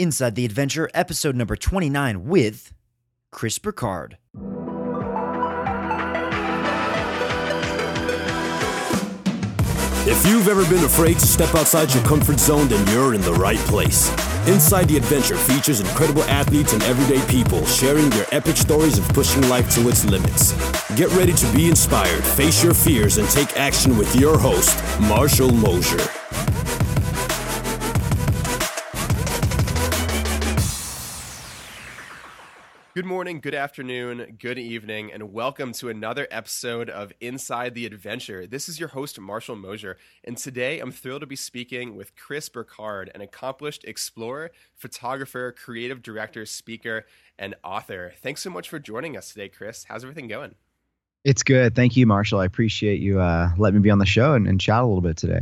Inside the Adventure, episode number 29 with Chris Burkard. If you've ever been afraid to step outside your comfort zone, then you're in the right place. Inside the Adventure features incredible athletes and everyday people sharing their epic stories of pushing life to its limits. Get ready to be inspired, face your fears, and take action with your host, Marshall Mosier. Good morning, good afternoon, good evening, and welcome to another episode of Inside the Adventure. This is your host, Marshall Mosier, and today I'm thrilled to be speaking with Chris Burkard, an accomplished explorer, photographer, creative director, speaker, and author. Thanks so much for joining us today, Chris. How's everything going? It's good. Thank you, Marshall. I appreciate you uh, letting me be on the show and, and chat a little bit today.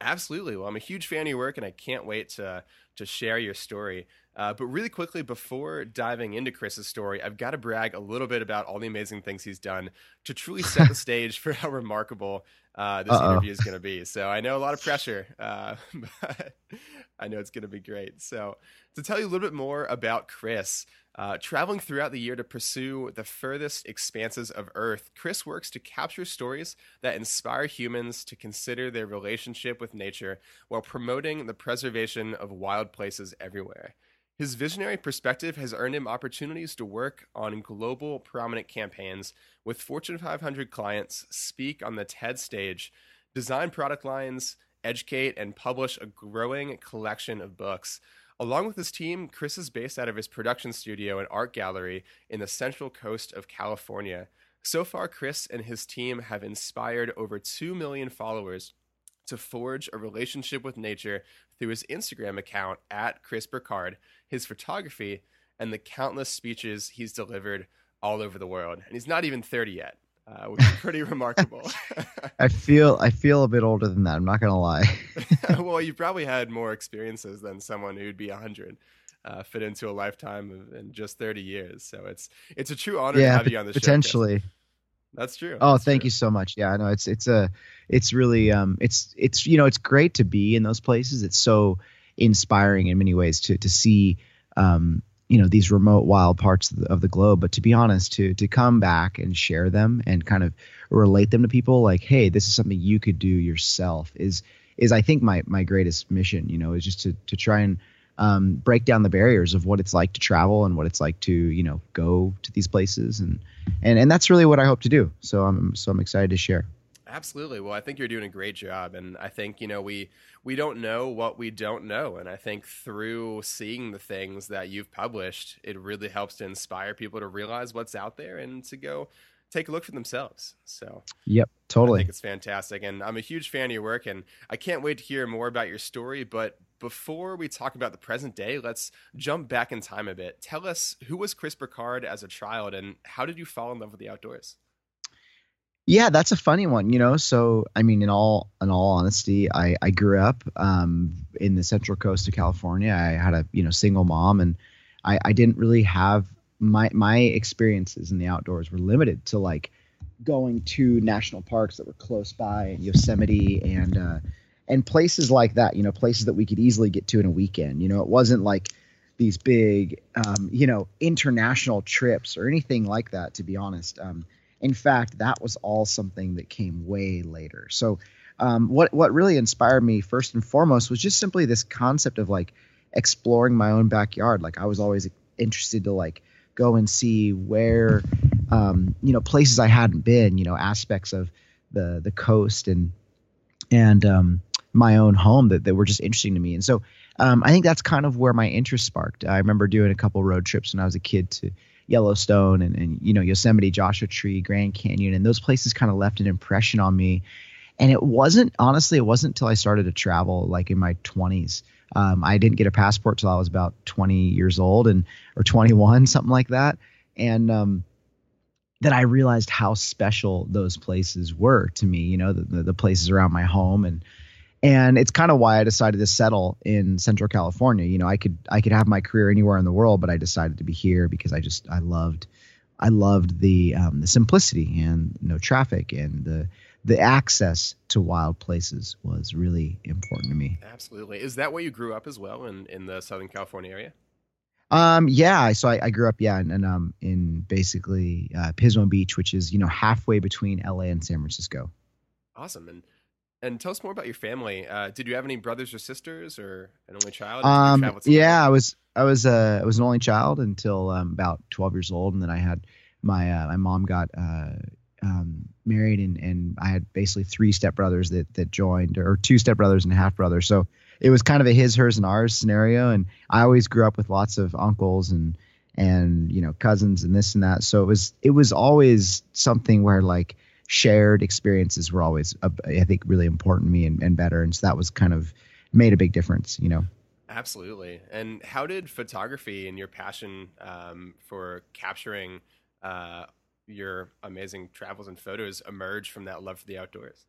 Absolutely. Well, I'm a huge fan of your work, and I can't wait to to share your story. Uh, but really quickly, before diving into Chris's story, I've got to brag a little bit about all the amazing things he's done to truly set the stage for how remarkable uh, this Uh-oh. interview is going to be. So I know a lot of pressure, uh, but I know it's going to be great. So to tell you a little bit more about Chris, uh, traveling throughout the year to pursue the furthest expanses of Earth, Chris works to capture stories that inspire humans to consider their relationship with nature while promoting the preservation of wild places everywhere. His visionary perspective has earned him opportunities to work on global prominent campaigns with Fortune 500 clients, speak on the TED stage, design product lines, educate, and publish a growing collection of books. Along with his team, Chris is based out of his production studio and art gallery in the central coast of California. So far, Chris and his team have inspired over 2 million followers to forge a relationship with nature through his Instagram account at Chris Burkard, his photography, and the countless speeches he's delivered all over the world. And he's not even 30 yet, uh, which is pretty remarkable. I feel I feel a bit older than that. I'm not gonna lie. well, you've probably had more experiences than someone who'd be 100. Uh, fit into a lifetime of, in just 30 years, so it's it's a true honor yeah, to have you on the potentially. show. Potentially, that's true. Oh, That's thank true. you so much. Yeah, I know it's it's a it's really um it's it's you know it's great to be in those places. It's so inspiring in many ways to to see um you know these remote wild parts of the, of the globe but to be honest to to come back and share them and kind of relate them to people like hey this is something you could do yourself is is i think my my greatest mission you know is just to to try and um, break down the barriers of what it's like to travel and what it's like to you know go to these places and and and that's really what I hope to do. So I'm so I'm excited to share. Absolutely. Well, I think you're doing a great job, and I think you know we we don't know what we don't know, and I think through seeing the things that you've published, it really helps to inspire people to realize what's out there and to go take a look for themselves. So, yep, totally. I think it's fantastic, and I'm a huge fan of your work, and I can't wait to hear more about your story. But before we talk about the present day, let's jump back in time a bit. Tell us who was Chris Burkard as a child, and how did you fall in love with the outdoors? Yeah, that's a funny one, you know. So, I mean, in all in all honesty, I I grew up um, in the Central Coast of California. I had a you know single mom, and I I didn't really have my my experiences in the outdoors were limited to like going to national parks that were close by Yosemite and uh, and places like that. You know, places that we could easily get to in a weekend. You know, it wasn't like these big um, you know international trips or anything like that. To be honest, um, in fact, that was all something that came way later. So. Um, what what really inspired me first and foremost was just simply this concept of like exploring my own backyard. Like I was always interested to like go and see where um, you know places I hadn't been, you know aspects of the the coast and and um, my own home that, that were just interesting to me. And so um, I think that's kind of where my interest sparked. I remember doing a couple road trips when I was a kid to Yellowstone and, and you know Yosemite, Joshua Tree, Grand Canyon, and those places kind of left an impression on me. And it wasn't honestly, it wasn't until I started to travel, like in my 20s, um, I didn't get a passport till I was about 20 years old and or 21, something like that. And um, that I realized how special those places were to me. You know, the, the, the places around my home and and it's kind of why I decided to settle in Central California. You know, I could I could have my career anywhere in the world, but I decided to be here because I just I loved I loved the um, the simplicity and no traffic and the the access to wild places was really important to me. Absolutely. Is that where you grew up as well in, in the Southern California area? Um, yeah, so I, I grew up, yeah, and, um, in basically uh, Pismo Beach, which is you know halfway between LA and San Francisco. Awesome, and and tell us more about your family. Uh, did you have any brothers or sisters, or an only child? Um, yeah, I was I was uh, I was an only child until um, about twelve years old, and then I had my uh, my mom got uh, um, married and, and I had basically three stepbrothers that that joined or two stepbrothers and a half brother. So it was kind of a his, hers, and ours scenario. And I always grew up with lots of uncles and and you know cousins and this and that. So it was it was always something where like shared experiences were always uh, I think really important to me and, and better. And so that was kind of made a big difference, you know. Absolutely. And how did photography and your passion um, for capturing uh, your amazing travels and photos emerge from that love for the outdoors?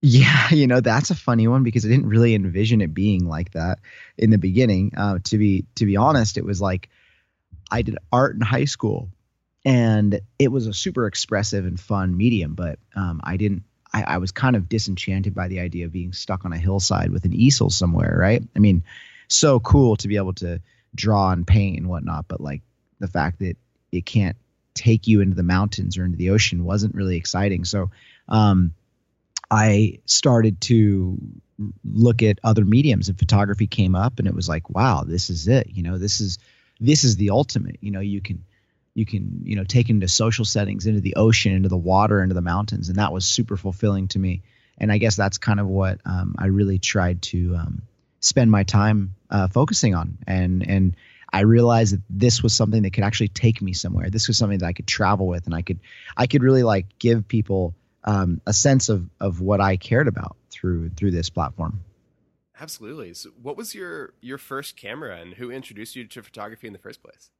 Yeah, you know that's a funny one because I didn't really envision it being like that in the beginning. Uh, to be to be honest, it was like I did art in high school, and it was a super expressive and fun medium. But um, I didn't. I, I was kind of disenchanted by the idea of being stuck on a hillside with an easel somewhere. Right? I mean, so cool to be able to draw and paint and whatnot, but like the fact that it can't take you into the mountains or into the ocean wasn't really exciting. So um, I started to look at other mediums and photography came up and it was like, wow, this is it. You know, this is this is the ultimate. You know, you can you can, you know, take into social settings, into the ocean, into the water, into the mountains. And that was super fulfilling to me. And I guess that's kind of what um, I really tried to um, spend my time uh, focusing on. And and I realized that this was something that could actually take me somewhere. This was something that I could travel with, and I could I could really like give people um, a sense of of what I cared about through through this platform. Absolutely. So, what was your your first camera, and who introduced you to photography in the first place?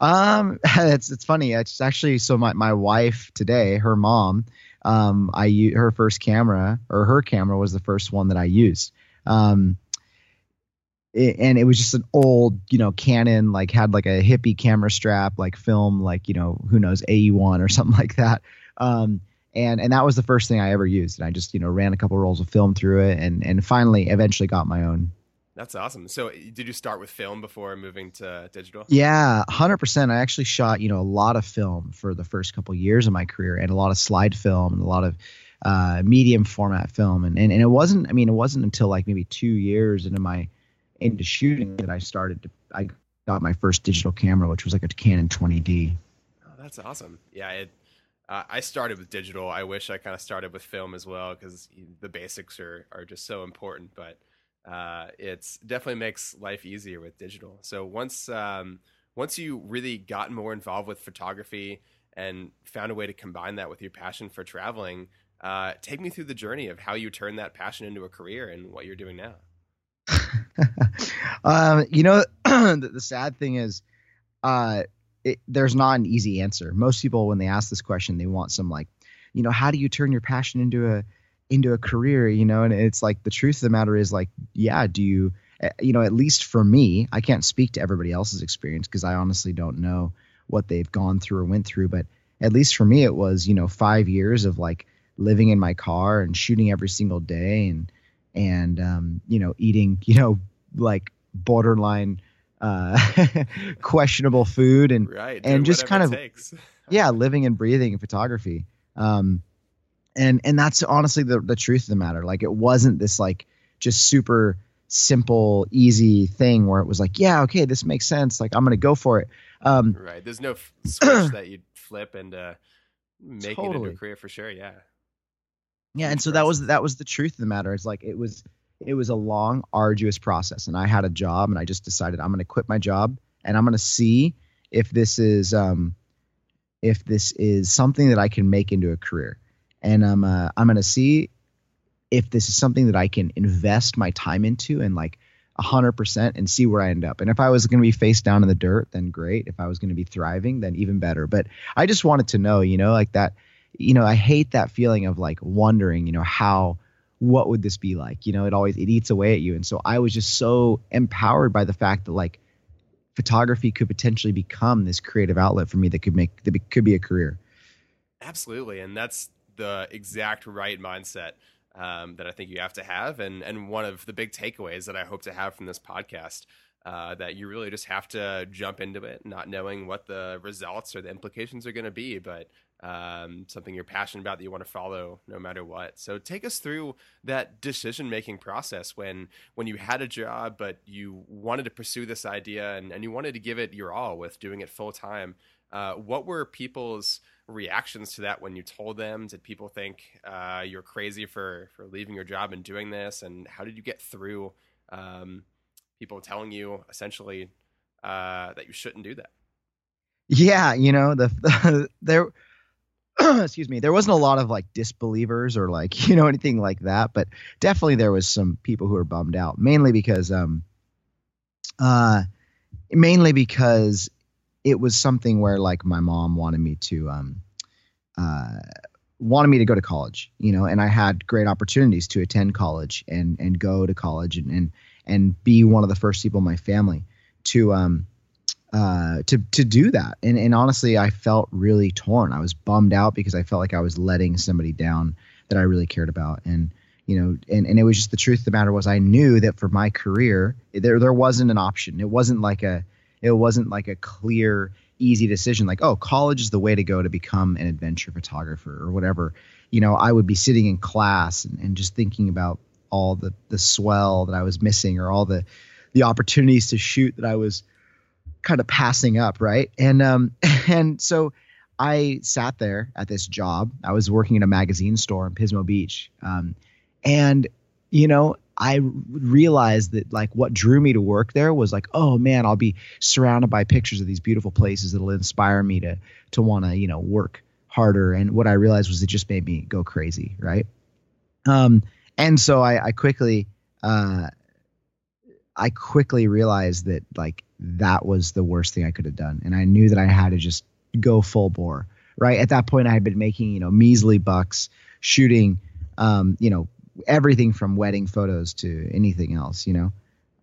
Um, it's it's funny. It's actually so my my wife today, her mom, um, I her first camera or her camera was the first one that I used. Um, and it was just an old, you know, Canon, like had like a hippie camera strap, like film, like you know, who knows, AE1 or something like that. Um, and and that was the first thing I ever used. And I just you know ran a couple rolls of film through it, and and finally, eventually got my own. That's awesome. So, did you start with film before moving to digital? Yeah, hundred percent. I actually shot you know a lot of film for the first couple of years of my career, and a lot of slide film, and a lot of uh, medium format film, and, and and it wasn't. I mean, it wasn't until like maybe two years into my into shooting that I started to I got my first digital camera, which was like a Canon 20D. Oh, that's awesome. Yeah, it, uh, I started with digital. I wish I kind of started with film as well because the basics are are just so important. But uh, it's definitely makes life easier with digital. So once um, once you really got more involved with photography and found a way to combine that with your passion for traveling, uh, take me through the journey of how you turned that passion into a career and what you're doing now. um, you know, the, the, sad thing is, uh, it, there's not an easy answer. Most people, when they ask this question, they want some like, you know, how do you turn your passion into a into a career? You know, and it's like the truth of the matter is like, yeah, do you, eh, you know, at least for me, I can't speak to everybody else's experience because I honestly don't know what they've gone through or went through, but at least for me, it was you know five years of like living in my car and shooting every single day and and um, you know eating you know like borderline uh, questionable food and right, and just kind of takes. yeah living and breathing in photography um, and and that's honestly the the truth of the matter. Like it wasn't this like just super simple easy thing where it was like yeah okay this makes sense. Like i'm gonna go for it. Um, right. There's no f- switch that you flip and uh, make totally. it into a career for sure. Yeah. Yeah and so that was that was the truth of the matter. It's like it was it was a long arduous process and i had a job and i just decided i'm going to quit my job and i'm going to see if this is um if this is something that i can make into a career and i'm uh, i'm to see if this is something that i can invest my time into and like 100% and see where I end up. And if I was going to be face down in the dirt, then great. If I was going to be thriving, then even better. But I just wanted to know, you know, like that you know, I hate that feeling of like wondering, you know, how what would this be like? You know, it always it eats away at you. And so I was just so empowered by the fact that like photography could potentially become this creative outlet for me that could make that could be a career. Absolutely, and that's the exact right mindset um, that I think you have to have, and and one of the big takeaways that I hope to have from this podcast. Uh, that you really just have to jump into it, not knowing what the results or the implications are going to be, but um, something you're passionate about that you want to follow no matter what. So take us through that decision making process when when you had a job but you wanted to pursue this idea and, and you wanted to give it your all with doing it full time. Uh, what were people's reactions to that when you told them? Did people think uh, you're crazy for for leaving your job and doing this? And how did you get through um, people telling you essentially uh, that you shouldn't do that? Yeah, you know the, the there. excuse me there wasn't a lot of like disbelievers or like you know anything like that but definitely there was some people who were bummed out mainly because um uh mainly because it was something where like my mom wanted me to um uh wanted me to go to college you know and i had great opportunities to attend college and and go to college and and and be one of the first people in my family to um uh, to to do that. And and honestly, I felt really torn. I was bummed out because I felt like I was letting somebody down that I really cared about. And you know, and, and it was just the truth of the matter was I knew that for my career there there wasn't an option. It wasn't like a it wasn't like a clear easy decision like oh college is the way to go to become an adventure photographer or whatever you know i would be sitting in class and, and just thinking about all the the swell that i was missing or all the the opportunities to shoot that i was kind of passing up, right? And um, and so I sat there at this job. I was working in a magazine store in Pismo Beach, um, and you know I realized that like what drew me to work there was like, oh man, I'll be surrounded by pictures of these beautiful places that'll inspire me to to want to you know work harder. And what I realized was it just made me go crazy, right? Um, and so I, I quickly uh, I quickly realized that like that was the worst thing I could have done. And I knew that I had to just go full bore. Right. At that point I had been making, you know, measly bucks shooting um, you know, everything from wedding photos to anything else, you know.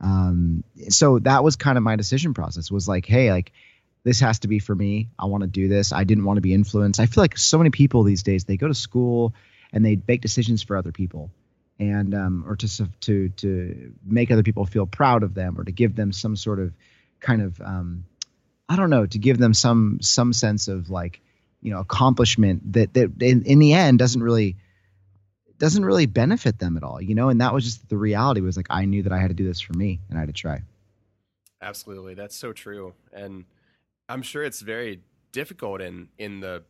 Um, so that was kind of my decision process was like, hey, like this has to be for me. I want to do this. I didn't want to be influenced. I feel like so many people these days they go to school and they make decisions for other people and um, or to to to make other people feel proud of them or to give them some sort of kind of um, I don't know to give them some some sense of like you know accomplishment that that in, in the end doesn't really doesn't really benefit them at all you know and that was just the reality was like I knew that I had to do this for me and I had to try absolutely that's so true and I'm sure it's very difficult in in the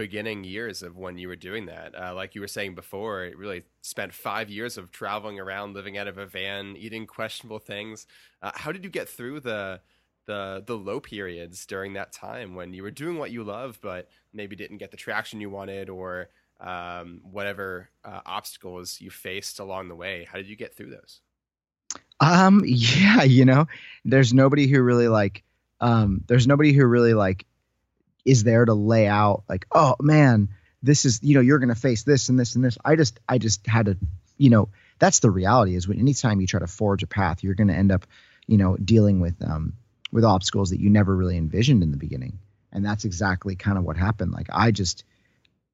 beginning years of when you were doing that. Uh, like you were saying before, it really spent five years of traveling around, living out of a van, eating questionable things. Uh, how did you get through the the the low periods during that time when you were doing what you love, but maybe didn't get the traction you wanted, or um, whatever uh, obstacles you faced along the way? How did you get through those? Um, yeah, you know, there's nobody who really like, um, there's nobody who really like is there to lay out like, oh man, this is you know you're going to face this and this and this. I just I just had to you know that's the reality is when anytime you try to forge a path, you're going to end up you know dealing with um with obstacles that you never really envisioned in the beginning, and that's exactly kind of what happened. Like I just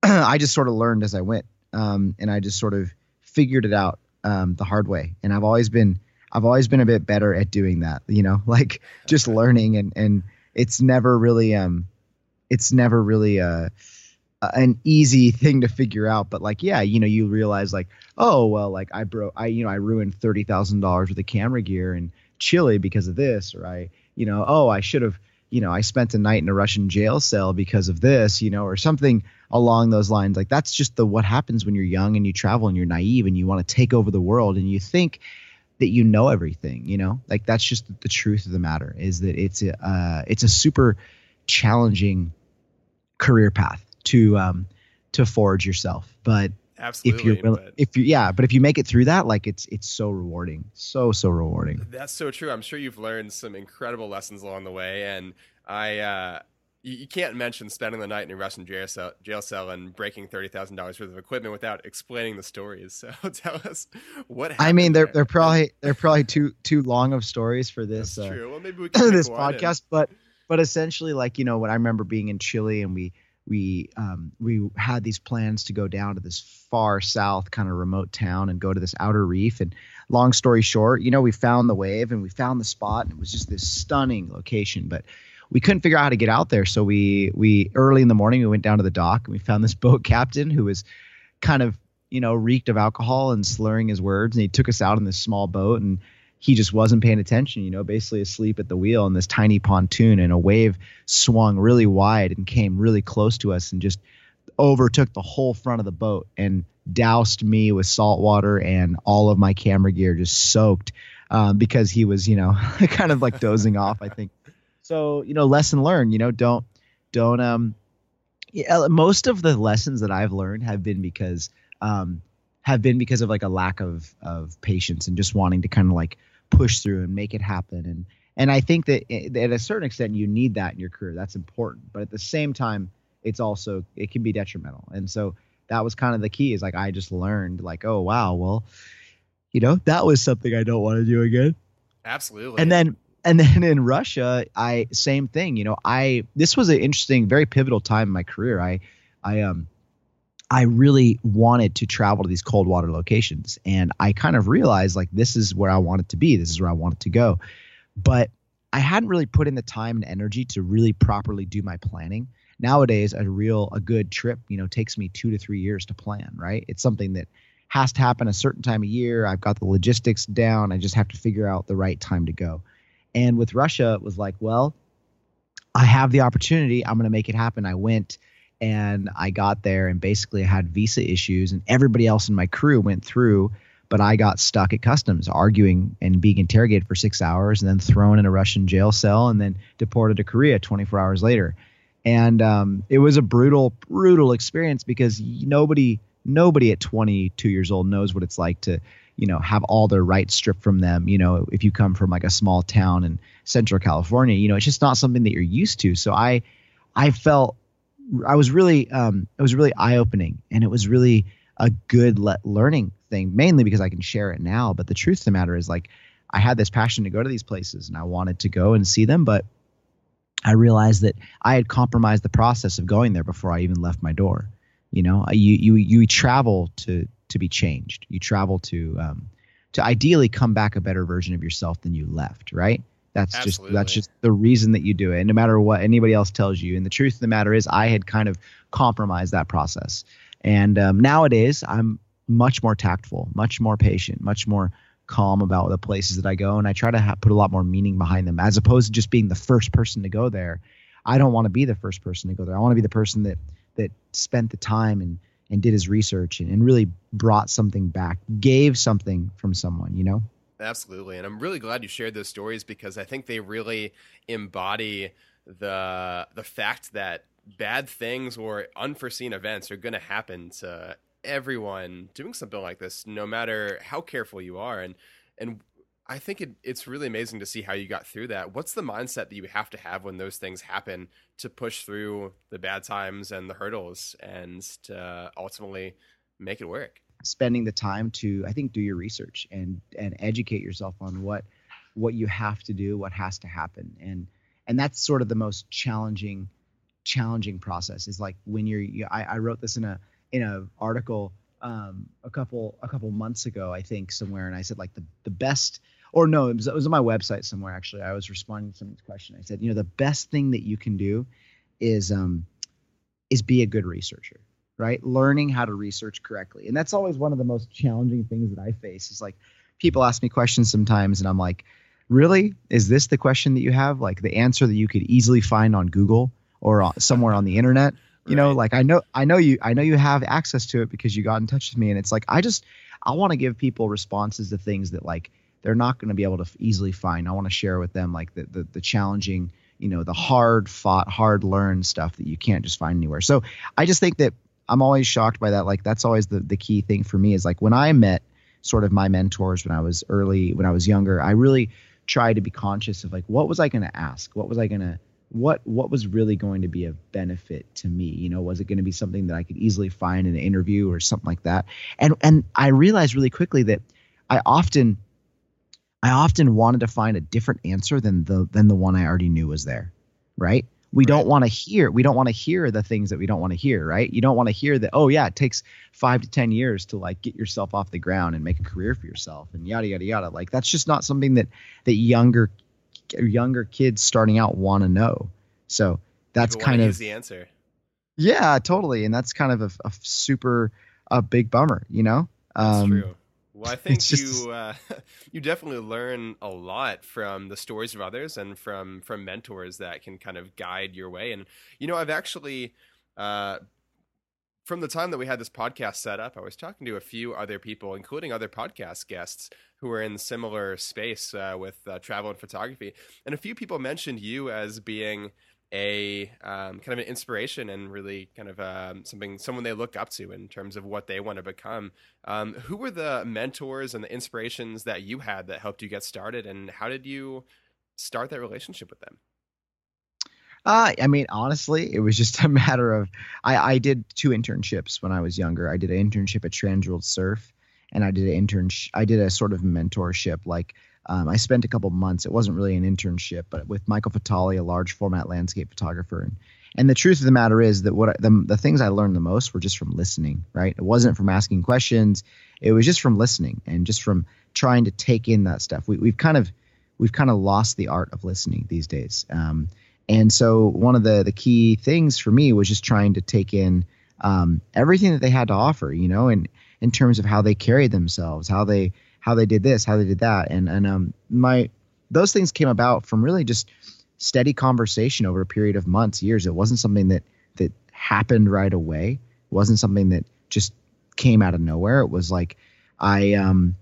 I just sort of learned as I went, um, and I just sort of figured it out um, the hard way. And I've always been I've always been a bit better at doing that, you know, like just learning and and it's never really um it's never really a an easy thing to figure out but like yeah you know you realize like oh well like i broke i you know i ruined $30000 with the camera gear in chile because of this or i you know oh i should have you know i spent a night in a russian jail cell because of this you know or something along those lines. Like that's just the what happens when you're young and you travel and you're naive and you want to take over the world and you think that you know everything you know? Like that's just the truth of the matter is that it's a uh, it's a super challenging career path to um to forge yourself. But Absolutely, if you're willing, but- if you yeah but if you make it through that like it's it's so rewarding so so rewarding That's so true. I'm sure you've learned some incredible lessons along the way, and I. Uh, you, you can't mention spending the night in a Russian jail cell, jail cell and breaking thirty thousand dollars worth of equipment without explaining the stories. So tell us what. i mean they're there. they're probably they're probably too too long of stories for this That's uh, true. Well, maybe we can this pick one and- podcast but but essentially like you know when i remember being in chile and we we um, we had these plans to go down to this far south kind of remote town and go to this outer reef. And long story short you know we found the wave and we found the spot and it was just this stunning location but we couldn't figure out how to get out there. So we we early in the morning we went down to the dock and we found this boat captain who was kind of you know reeked of alcohol and slurring his words. And he took us out in this small boat and he just wasn't paying attention, you know, basically asleep at the wheel in this tiny pontoon, and a wave swung really wide and came really close to us and just overtook the whole front of the boat and doused me with salt water and all of my camera gear just soaked um, because he was, you know, kind of like dozing off. I think. So you know, lesson learned. You know, don't don't um. Yeah, most of the lessons that I've learned have been because um, have been because of like a lack of of patience and just wanting to kind of like push through and make it happen. And and I think that at a certain extent you need that in your career. That's important. But at the same time it's also it can be detrimental. And so that was kind of the key is like I just learned like oh wow well you know that was something I don't want to do again. Absolutely. And then and then in Russia I same thing you know I this was an interesting very pivotal time in my career. I I um I really wanted to travel to these cold water locations. And I kind of realized like this is where I wanted to be. This is where I wanted to go. But I hadn't really put in the time and energy to really properly do my planning. Nowadays, a real a good trip, you know, takes me two to three years to plan, right? It's something that has to happen a certain time of year. I've got the logistics down. I just have to figure out the right time to go. And with Russia, it was like, well, I have the opportunity. I'm going to make it happen. I went and I got there and basically I had visa issues and everybody else in my crew went through but I got stuck at customs arguing and being interrogated for 6 hours and then thrown in a Russian jail cell and then deported to Korea 24 hours later. And um, it was a brutal brutal experience because nobody nobody at 22 years old knows what it's like to you know have all their rights stripped from them you know if you come from like a small town in central california you know it's just not something that you're used to. So i i felt I was really um, it was really eye opening, and it was really a good le- learning thing, mainly because I can share it now. But the truth of the matter is, like, I had this passion to go to these places, and I wanted to go and see them, but I realized that I had compromised the process of going there before I even left my door. You know, you you you travel to to be changed. You travel to um, to ideally come back a better version of yourself than you left, right? That's Absolutely. just that's just the reason that you do it. And no matter what anybody else tells you. And the truth of the matter is, I had kind of compromised that process. And um, nowadays, I'm much more tactful, much more patient, much more calm about the places that I go, and I try to ha- put a lot more meaning behind them, as opposed to just being the first person to go there. I don't want to be the first person to go there. I want to be the person that that spent the time and and did his research and, and really brought something back, gave something from someone, you know. Absolutely. And I'm really glad you shared those stories because I think they really embody the the fact that bad things or unforeseen events are going to happen to everyone doing something like this no matter how careful you are and and I think it, it's really amazing to see how you got through that. What's the mindset that you have to have when those things happen to push through the bad times and the hurdles and to ultimately make it work? Spending the time to I think do your research and and educate yourself on what what you have to do, what has to happen, and and that's sort of the most challenging challenging process. Is like when you're you, I, I wrote this in a in a article um, a couple a couple months ago I think somewhere, and I said like the the best or no it was, it was on my website somewhere actually. I was responding to someone's question. I said you know the best thing that you can do is um is be a good researcher right? Learning how to research correctly. And that's always one of the most challenging things that I face is like people ask me questions sometimes and I'm like, really? Is this the question that you have? Like the answer that you could easily find on Google or somewhere on the internet? You right. know, like I know I know you I know you have access to it because you got in touch with me and it's like I just I want to give people responses to things that like they're not going to be able to easily find. I want to share with them like the the, the challenging you know the hard fought hard learned stuff that you can't just find anywhere so i just think that I'm always shocked by that. Like that's always the the key thing for me is like when I met sort of my mentors when I was early, when I was younger, I really tried to be conscious of like what was I going to ask? What was I going to what what was really going to be of benefit to me you know was it going to be something that i could easily find in an interview or something like that and and i realized really quickly that i often i often wanted to find a different answer than the than the one i already knew was there right we right. don't want to hear we don't want to hear the things that we don't want to hear right? You don't want to hear that oh yeah it takes five to ten years to like get yourself off the ground and make a career for yourself and yada yada yada. Like that's just not something that that younger younger kids starting out want to know. So that's kind of the answer. Yeah totally and that's kind of a, a super a big bummer you know? That's um, true well, I think just... you uh, you definitely learn a lot from the stories of others and from from mentors that can kind of guide your way. And you know, I've actually uh, from the time that we had this podcast set up, I was talking to a few other people, including other podcast guests who are in similar space uh, with uh, travel and photography, and a few people mentioned you as being a um, kind of an inspiration and really kind of um, something someone they look up to in terms of what they want to become. Um, who were the mentors and the inspirations that you had that helped you get started, and how did you start that relationship with them? Uh, I mean, honestly, it was just a matter of I, I did two internships when I was younger. I did an internship at Transworld Surf, and I did an internship. I did a sort of mentorship, like um, I spent a couple months. It wasn't really an internship, but with Michael Fatali, a large format landscape photographer. And, and the truth of the matter is that what I, the, the things I learned the most were just from listening, right? It wasn't from asking questions. It was just from listening and just from trying to take in that stuff. We, we've kind of we've kind of lost the art of listening these days. Um, and so one of the the key things for me was just trying to take in um, everything that they had to offer, you know, and in terms of how they carried themselves, how they how they did this, how they did that, and and um my those things came about from really just steady conversation over a period of months, years. It wasn't something that that happened right away. It wasn't something that just came out of nowhere. It was like I um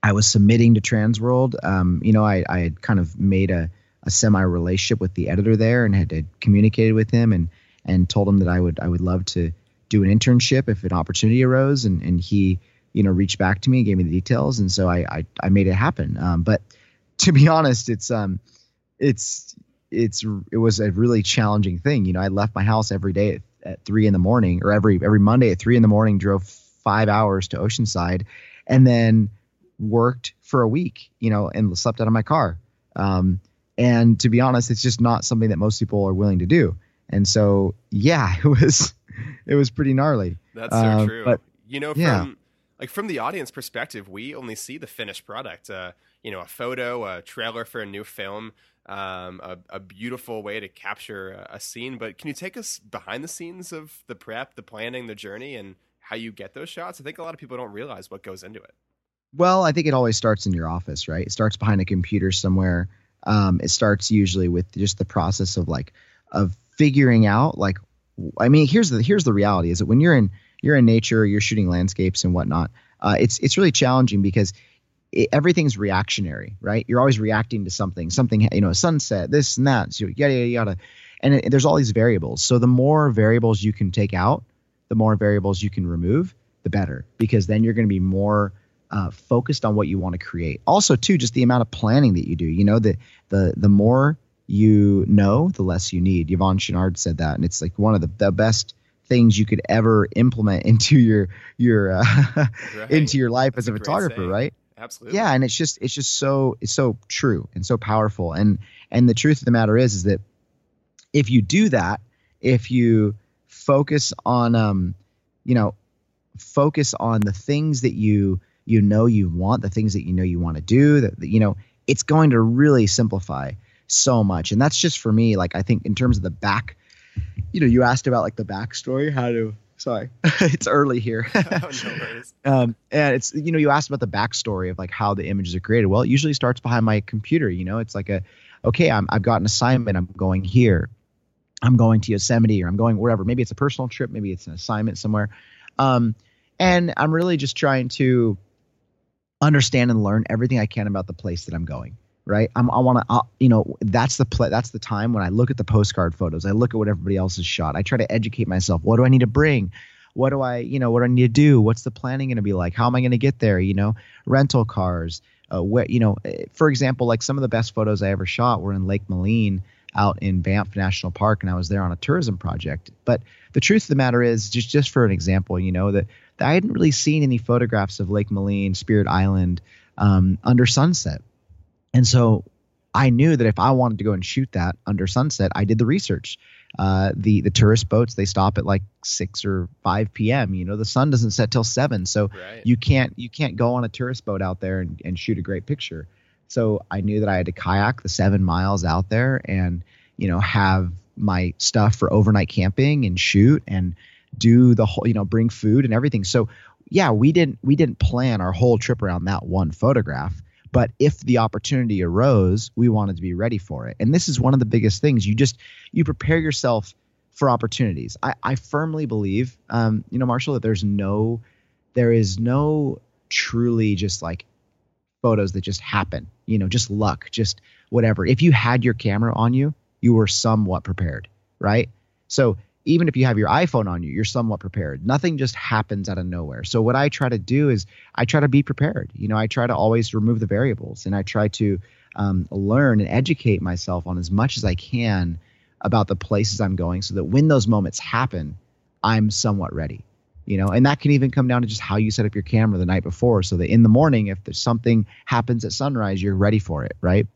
I was submitting to Transworld. Um, you know, I I had kind of made a a semi relationship with the editor there and had, had communicated with him and and told him that I would I would love to do an internship if an opportunity arose and and he you know reached back to me, gave me the details, and so I I, I made it happen. Um, but to be honest, it's um it's it's it was a really challenging thing. You know, I left my house every day at, at three in the morning, or every every Monday at three in the morning, drove five hours to Oceanside, and then worked for a week. You know, and slept out of my car. Um, and to be honest, it's just not something that most people are willing to do. And so, yeah, it was it was pretty gnarly. That's so uh, true. But you know, from yeah like from the audience perspective, we only see the finished product. Uh, you know, a photo, a trailer for a new film, um, a, a, beautiful way to capture a, scene. But can you take us behind the scenes of the prep, the planning, the journey, and how you get those shots? I think a lot of people don't realize what goes into it. Well, I think it always starts in your office, right? It starts behind a computer somewhere. Um, it starts usually with just the process of like of figuring out like I mean, here's the here's the reality is that when you're in you're in nature, you're shooting landscapes and whatnot. Uh, it's it's really challenging because it, everything's reactionary, right? You're always reacting to something, something you know, a sunset, this and that, so yada yada yada, and it, there's all these variables. So the more variables you can take out, the more variables you can remove, the better, because then you're going to be more uh, focused on what you want to create. Also, too, just the amount of planning that you do. You know, the the the more you know, the less you need. Yvon Chouinard said that, and it's like one of the, the best things you could ever implement into your your uh, right. into your life That's as a, a photographer, right? Absolutely. Yeah, and it's just it's just so it's so true and so powerful. And and the truth of the matter is is that if you do that, if you focus on um you know focus on the things that you you know you want, the things that you know you want to do, that, that you know it's going to really simplify so much. And that's just for me like I think in terms of the back you know, you asked about like the backstory, how to. Sorry, it's early here. oh, no um, and it's you know you asked about the backstory of like how the images are created. Well, it usually starts behind my computer. You know, it's like a okay, I'm, I've got an assignment. I'm going here. I'm going to Yosemite or I'm going wherever. Maybe it's a personal trip. Maybe it's an assignment somewhere. Um, and I'm really just trying to understand and learn everything I can about the place that I'm going right? I'm, I want to, you know, that's the play. That's the time when I look at the postcard photos. I look at what everybody else has shot. I try to educate myself. What do I need to bring? What do I, you know, what do I need to do? What's the planning going to be like? How am I going to get there? You know, rental cars. Uh, what, you know, eh, for example, like some of the best photos I ever shot were in Lake Maligne out in Banff National Park, and I was there on a tourism project. But the truth of the matter is, just just for an example, you know, that, that I hadn't really seen any photographs of Lake Maligne, Spirit Island um, under sunset and so I knew that if I wanted to go and shoot that under sunset, I did the research. Uh, the the tourist boats they stop at like six or five p.m. You know, the sun doesn't set till seven, so Right. you can't you can't go on a tourist boat out there and, and shoot a great picture. So I knew that I had to kayak the seven miles out there and you know have my stuff for overnight camping and shoot and do the whole you know bring food and everything. So yeah, we didn't we didn't plan our whole trip around that one photograph. But if the opportunity arose, we wanted to be ready for it. And this is one of the biggest things. You just you prepare yourself for opportunities. I, I firmly believe, um, you know, Marshall, that there's no, there is no truly just like photos that just happen. You know, just luck, just whatever. If you had your camera on you, you were somewhat prepared, right? So even if you have your iPhone on you, you're somewhat prepared. Nothing just happens out of nowhere. So what I try to do is I try to be prepared. You know, I try to always remove the variables and I try to um, learn and educate myself on as much as I can about the places I'm going so that when those moments happen, I'm somewhat ready. You know, and that can even come down to just how you set up your camera the night before so that in the morning, if there's something happens at sunrise, you're ready for it, right?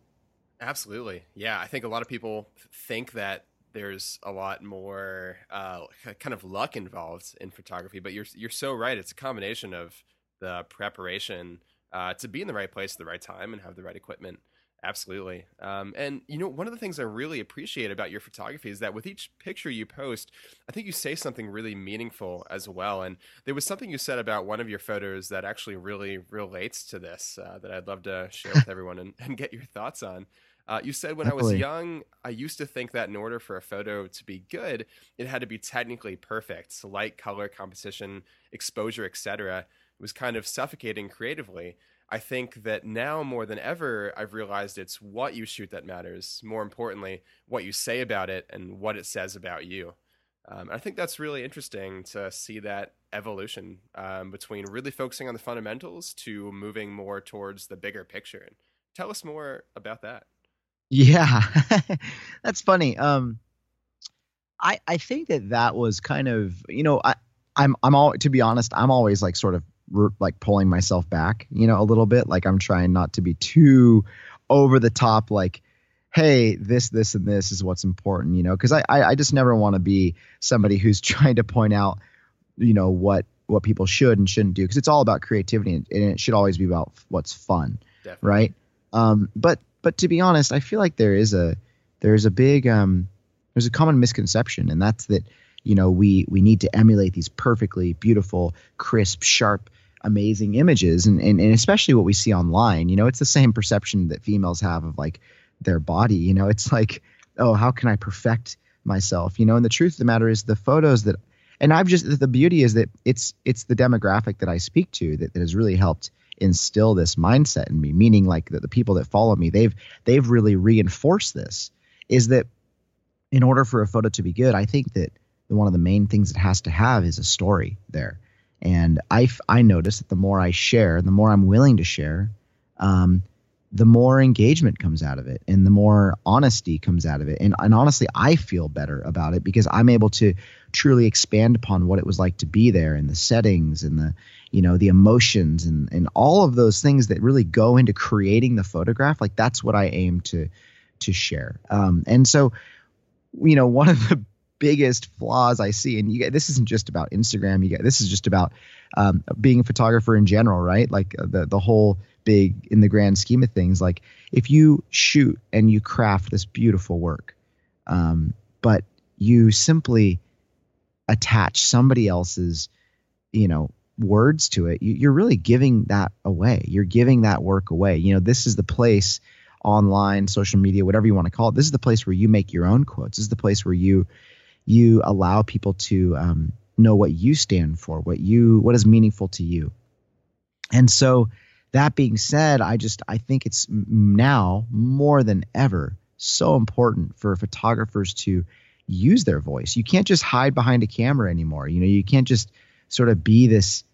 Absolutely. Yeah. I think a lot of people think that there's a lot more uh, kind of luck involved in photography, but you're you're so right. It's a combination of the preparation uh, to be in the right place at the right time and have the right equipment. Absolutely. Um, and you know, one of the things I really appreciate about your photography is that with each picture you post, I think you say something really meaningful as well. And there was something you said about one of your photos that actually really relates to this uh, that I'd love to share with everyone and, and get your thoughts on. Uh, you said when I was young, I used to think that in order for a photo to be good, it had to be technically perfect. So light, color, composition, exposure, etc. It was kind of suffocating creatively. I think that now more than ever, I've realized it's what you shoot that matters. More importantly, what you say about it and what it says about you. Um, I think that's really interesting to see that evolution um, between really focusing on the fundamentals to moving more towards the bigger picture. Tell us more about that. Yeah, that's funny. Um, I I think that that was kind of you know I I'm I'm all to be honest I'm always like sort of like pulling myself back you know a little bit like I'm trying not to be too over the top like hey this this and this is what's important you know because I, I I just never want to be somebody who's trying to point out you know what what people should and shouldn't do because it's all about creativity and, and it should always be about what's fun Definitely. right um but but to be honest i feel like there is a there's a big um there's a common misconception and that's that you know we we need to emulate these perfectly beautiful crisp sharp amazing images and, and and especially what we see online you know it's the same perception that females have of like their body you know it's like oh how can i perfect myself you know and the truth of the matter is the photos that and i've just the beauty is that it's it's the demographic that i speak to that, that has really helped instill this mindset in me meaning like the, the people that follow me they've they've really reinforced this is that in order for a photo to be good i think that one of the main things it has to have is a story there. And i i notice that the more i share the more i'm willing to share um, the more engagement comes out of it and the more honesty comes out of it. And, and honestly i feel better about it because i'm able to truly expand upon what it was like to be there and the settings and the you know the emotions and and all of those things that really go into creating the photograph. Like that's what i aim to to share. Um, and so you know one of the biggest flaws i see and you this isn't just about instagram you get this is just about um, being a photographer in general right? Like uh, the the whole big in the grand scheme of things like if you shoot and you craft this beautiful work um, but you simply attach somebody else's you know words to it you, you're really giving that away. You're giving that work away. You know this is the place online social media whatever you want to call it this is the place where you make your own quotes. This is the place where you you allow people to um, know what you stand for what you what is meaningful to you. And so that being said i just i think it's now more than ever so important for photographers to use their voice. You can't just hide behind a camera anymore you know you can't just sort of be this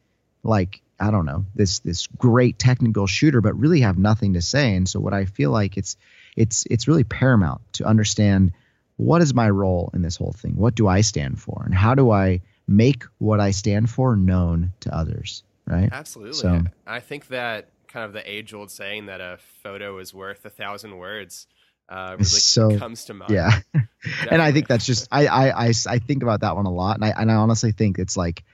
like i don't know this this great technical shooter but really have nothing to say. And so what i feel like it's it's it's really paramount to understand what is my role in this whole thing? What do i stand for? And how do i make what i stand for known to others right Absolutely. So- I think that kind of the age old saying that a photo is worth a thousand words uh, really So- comes to mind. Yeah. and I think that's just I, I I I think about that one a lot, and I and I honestly think it's like,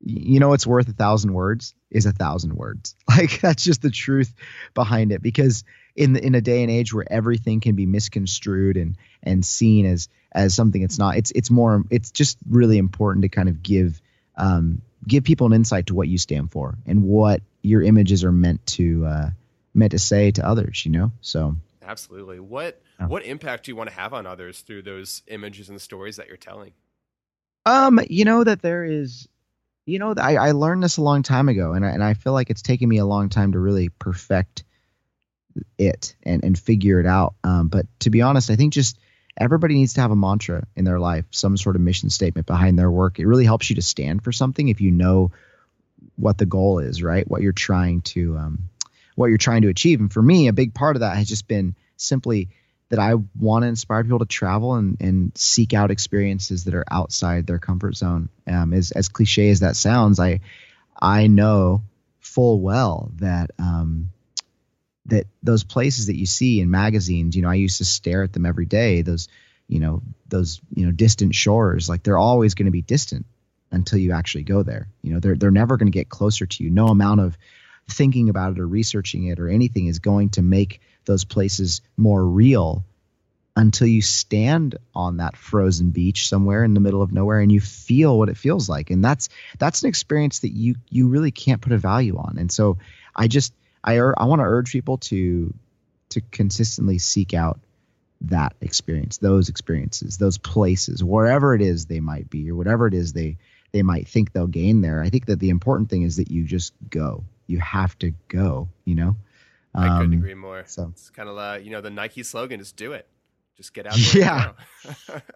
you know, it's worth a thousand words is a thousand words. Like that's just the truth behind it. Because in the, in a day and age where everything can be misconstrued and and seen as as something it's not, it's it's more it's just really important to kind of give um give people an insight to what you stand for and what your images are meant to uh meant to say to others. You know, so. Absolutely. What Yeah. what impact do you want to have on others through those images and stories that you're telling? Um, you know that there is, you know, I, I learned this a long time ago, and I, and I feel like it's taken me a long time to really perfect it and and figure it out. Um, but to be honest, I think just everybody needs to have a mantra in their life, some sort of mission statement behind their work. It really helps you to stand for something if you know what the goal is, right? What you're trying to um, what you're trying to achieve. And for me, a big part of that has just been simply that I want to inspire people to travel and, and seek out experiences that are outside their comfort zone. Um, as as cliche as that sounds, I I know full well that um, that those places that you see in magazines, you know, I used to stare at them every day. Those, you know, those you know distant shores, like they're always going to be distant until you actually go there. You know, they're they're never going to get closer to you. No amount of thinking about it or researching it or anything is going to make those places more real until you stand on that frozen beach somewhere in the middle of nowhere and you feel what it feels like and that's that's an experience that you you really can't put a value on and so i just i ur- i want to urge people to to consistently seek out that experience those experiences those places wherever it is they might be or whatever it is they they might think they'll gain there i think that the important thing is that you just go you have to go you know I couldn't Um, agree more. so It's kind of uh, you know the Nike slogan: "Just do it, just get out there." Yeah.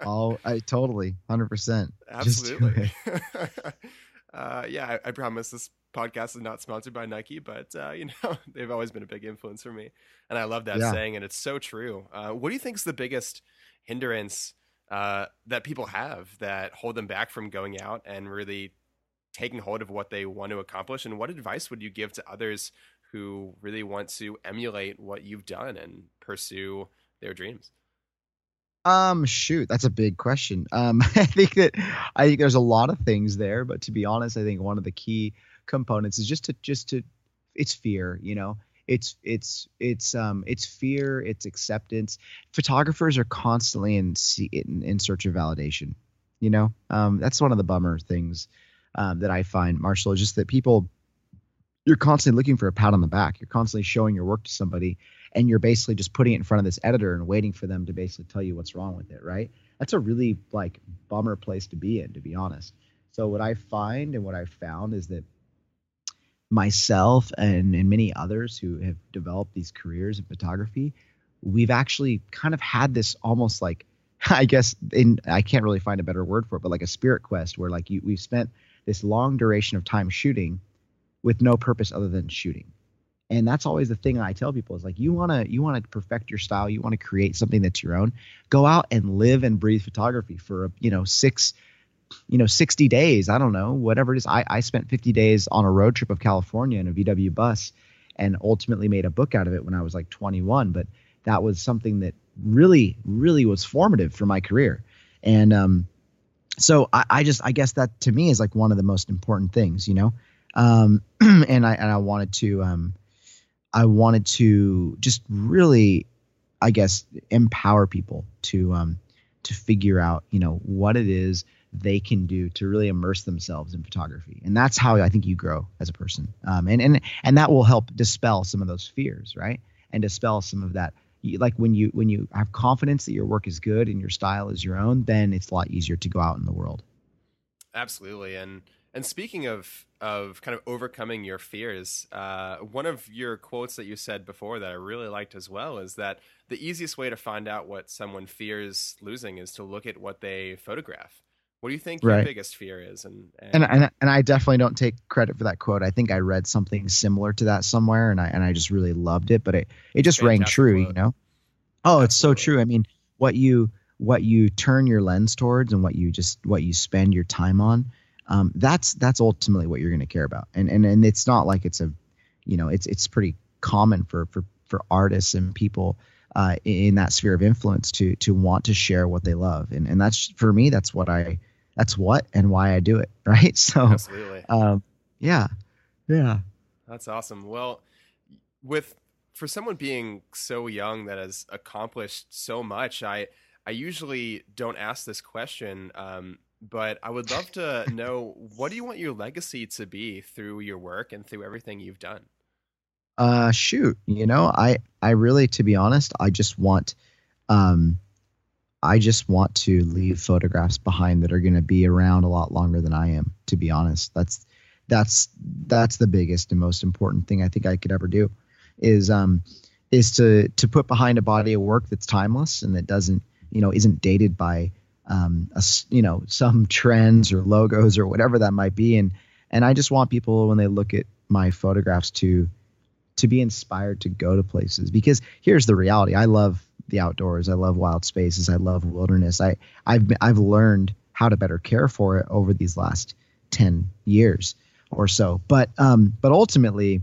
oh i totally 100% Just do Absolutely. uh, yeah, I, I promise this podcast is not sponsored by Nike, but uh, you know they've always been a big influence for me, and I love that Yeah. saying, and it's so true. Uh, what do you think is the biggest hindrance uh, that people have that hold them back from going out and really taking hold of what they want to accomplish? And what advice would you give to others who really want to emulate what you've done and pursue their dreams? Um, shoot, that's a big question. Um, I think that I think there's a lot of things there, but to be honest, I think one of the key components is just to just to it's fear, you know. It's it's it's um it's fear, it's acceptance. Photographers are constantly in in, in search of validation. You know, um, that's one of the bummer things um, that I find, Marshall, is just that people you're constantly looking for a pat on the back. You're constantly showing your work to somebody, and you're basically just putting it in front of this editor and waiting for them to basically tell you what's wrong with it, right? That's a really like bummer place to be in, to be honest. So what I find and what I've found is that myself and, and many others who have developed these careers in photography, we've actually kind of had this almost like I guess in I can't really find a better word for it, but like a spirit quest where like you we've spent this long duration of time shooting with no purpose other than shooting and that's always the thing I tell people is like you want to you want to perfect your style you want to create something that's your own go out and live and breathe photography for you know six you know 60 days I don't know whatever it is. I, I spent 50 days on a road trip of California in a VW bus and ultimately made a book out of it when I was like 21 but that was something that really really was formative for my career. And um so I, I just I guess that to me is like one of the most important things you know? Um and I and I wanted to um I wanted to just really, I guess, empower people to um, to figure out, you know, what it is they can do to really immerse themselves in photography, and that's how I think you grow as a person, um, and and and that will help dispel some of those fears, right, and dispel some of that. Like when you when you have confidence that your work is good and your style is your own, then it's a lot easier to go out in the world. Absolutely, and and speaking of of kind of overcoming your fears, uh, one of your quotes that you said before that I really liked as well is that the easiest way to find out what someone fears losing is to look at what they photograph. What do you think your biggest fear is? And and and and I definitely don't take credit for that quote. I think I read something similar to that somewhere, and I and I just really loved it. But it it just rang true, quote. you know. Oh, it's so true. I mean, what you what you turn your lens towards, and what you just what you spend your time on, um, that's that's ultimately what you're going to care about. And and and it's not like it's a, you know, it's it's pretty common for for for artists and people uh, in that sphere of influence to to want to share what they love, and and that's for me that's what I that's what and why I do it, right? So Absolutely. um, yeah, yeah. That's awesome. Well, with for someone being so young that has accomplished so much, I I usually don't ask this question, um, but I would love to know what do you want your legacy to be through your work and through everything you've done. Uh, shoot, you know, I I really, to be honest, I just want, um, I just want to leave photographs behind that are going to be around a lot longer than I am. To be honest, that's that's that's the biggest and most important thing I think I could ever do, is um, is to to put behind a body of work that's timeless and that doesn't you know isn't dated by um, a, you know some trends or logos or whatever that might be. And and I just want people when they look at my photographs to to be inspired to go to places. Because here's the reality. I love the outdoors. I love wild spaces. I love wilderness. I I've I've learned how to better care for it over these last 10 years or so. But um but ultimately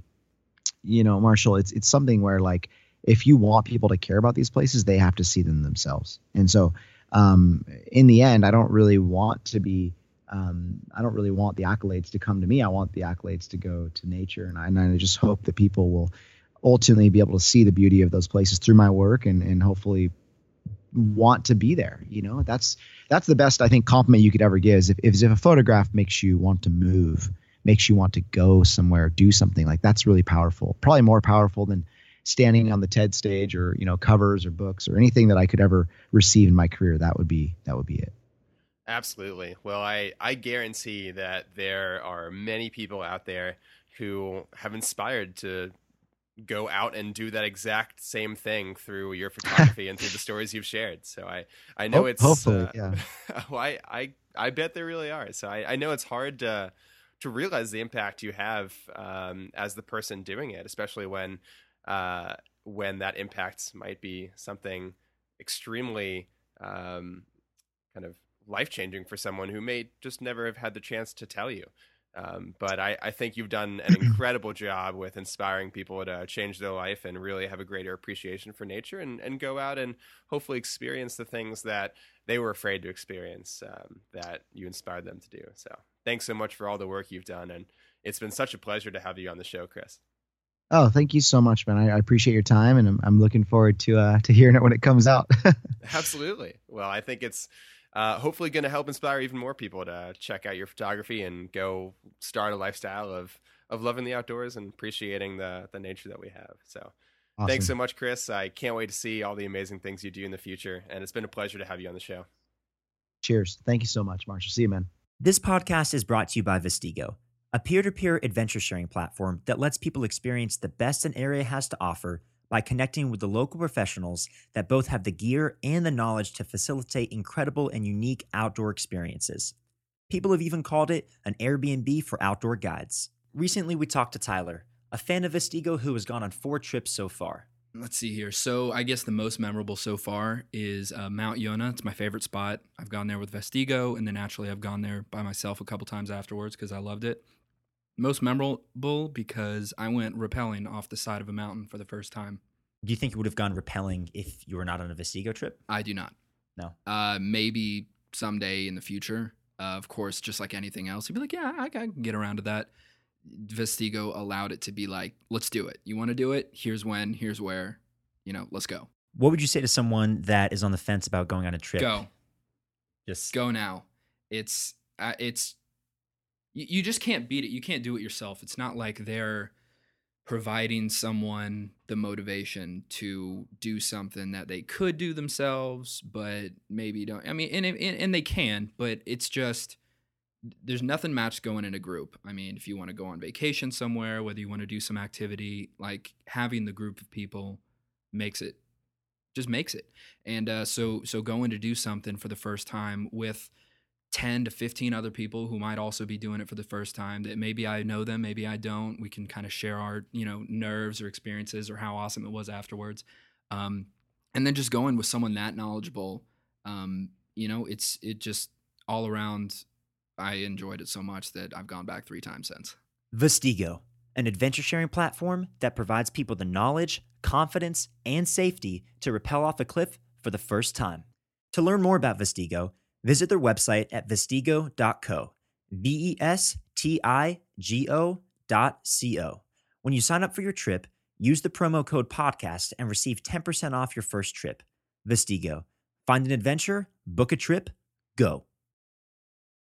you know Marshall it's it's something where like if you want people to care about these places they have to see them themselves. And so um in the end I don't really want to be um, I don't really want the accolades to come to me. I want the accolades to go to nature, and I, and I just hope that people will ultimately be able to see the beauty of those places through my work, and and hopefully want to be there. You know, that's that's the best I think compliment you could ever give. Is if if, if a photograph makes you want to move, makes you want to go somewhere, do something like that's really powerful. Probably more powerful than standing on the TED stage or you know covers or books or anything that I could ever receive in my career. That would be that would be it. Absolutely. Well, I, I guarantee that there are many people out there who have inspired to go out and do that exact same thing through your photography and through the stories you've shared. So I, I know Ho- it's hopefully, uh, yeah. well, I, I, I bet there really are. So I, I know it's hard to, to realize the impact you have um, as the person doing it, especially when, uh, when that impact might be something extremely um, kind of life changing for someone who may just never have had the chance to tell you. Um, but I, I think you've done an incredible job with inspiring people to change their life and really have a greater appreciation for nature and, and go out and hopefully experience the things that they were afraid to experience um, that you inspired them to do. So thanks so much for all the work you've done. And it's been such a pleasure to have you on the show, Chris. Oh, thank you so much, man. I, I appreciate your time, and I'm, I'm looking forward to uh, to hearing it when it comes out. Absolutely. Well, I think it's uh, hopefully going to help inspire even more people to check out your photography and go start a lifestyle of of loving the outdoors and appreciating the the nature that we have. So, Awesome. thanks so much, Chris. I can't wait to see all the amazing things you do in the future, and it's been a pleasure to have you on the show. Cheers. Thank you so much, Marshall. See you, man. This podcast is brought to you by Vestigo, a peer to peer adventure sharing platform that lets people experience the best an area has to offer by connecting with the local professionals that both have the gear and the knowledge to facilitate incredible and unique outdoor experiences. People have even called it an Airbnb for outdoor guides. Recently, we talked to Tyler, a fan of Vestigo who has gone on four trips so far. Let's see here. So I guess the most memorable so far is uh, Mount Yonah. It's my favorite spot. I've gone there with Vestigo, and then naturally I've gone there by myself a couple times afterwards because I loved it. Most memorable because I went rappelling off the side of a mountain for the first time. Do you think you would have gone rappelling if you were not on a Vestigo trip? I do not. No. Uh, maybe someday in the future. Uh, of course, just like anything else, you'd be like, yeah, I, I can get around to that. Vestigo allowed it to be like, let's do it. You want to do it? Here's when. Here's where. You know, let's go. What would you say to someone that is on the fence about going on a trip? Go. Just go now. It's uh, it's you, you just can't beat it. You can't do it yourself. It's not like they're providing someone the motivation to do something that they could do themselves, but maybe don't. I mean, and and, and they can, but it's just there's nothing matched going in a group. I mean, if you want to go on vacation somewhere, whether you want to do some activity, like having the group of people makes it just makes it. And uh, so so going to do something for the first time with 10 to 15 other people who might also be doing it for the first time that maybe I know them, maybe I don't. We can kind of share our, you know, nerves or experiences or how awesome it was afterwards. Um, and then just going with someone that knowledgeable, um, you know, it's it just all around I enjoyed it so much that I've gone back 3 times since. Vestigo, an adventure sharing platform that provides people the knowledge, confidence, and safety to rappel off a cliff for the first time. To learn more about Vestigo, visit their website at vestigo.co. V E S T I G O dot C O. When you sign up for your trip, use the promo code podcast and receive 10% off your first trip. Vestigo. Find an adventure, book a trip, go.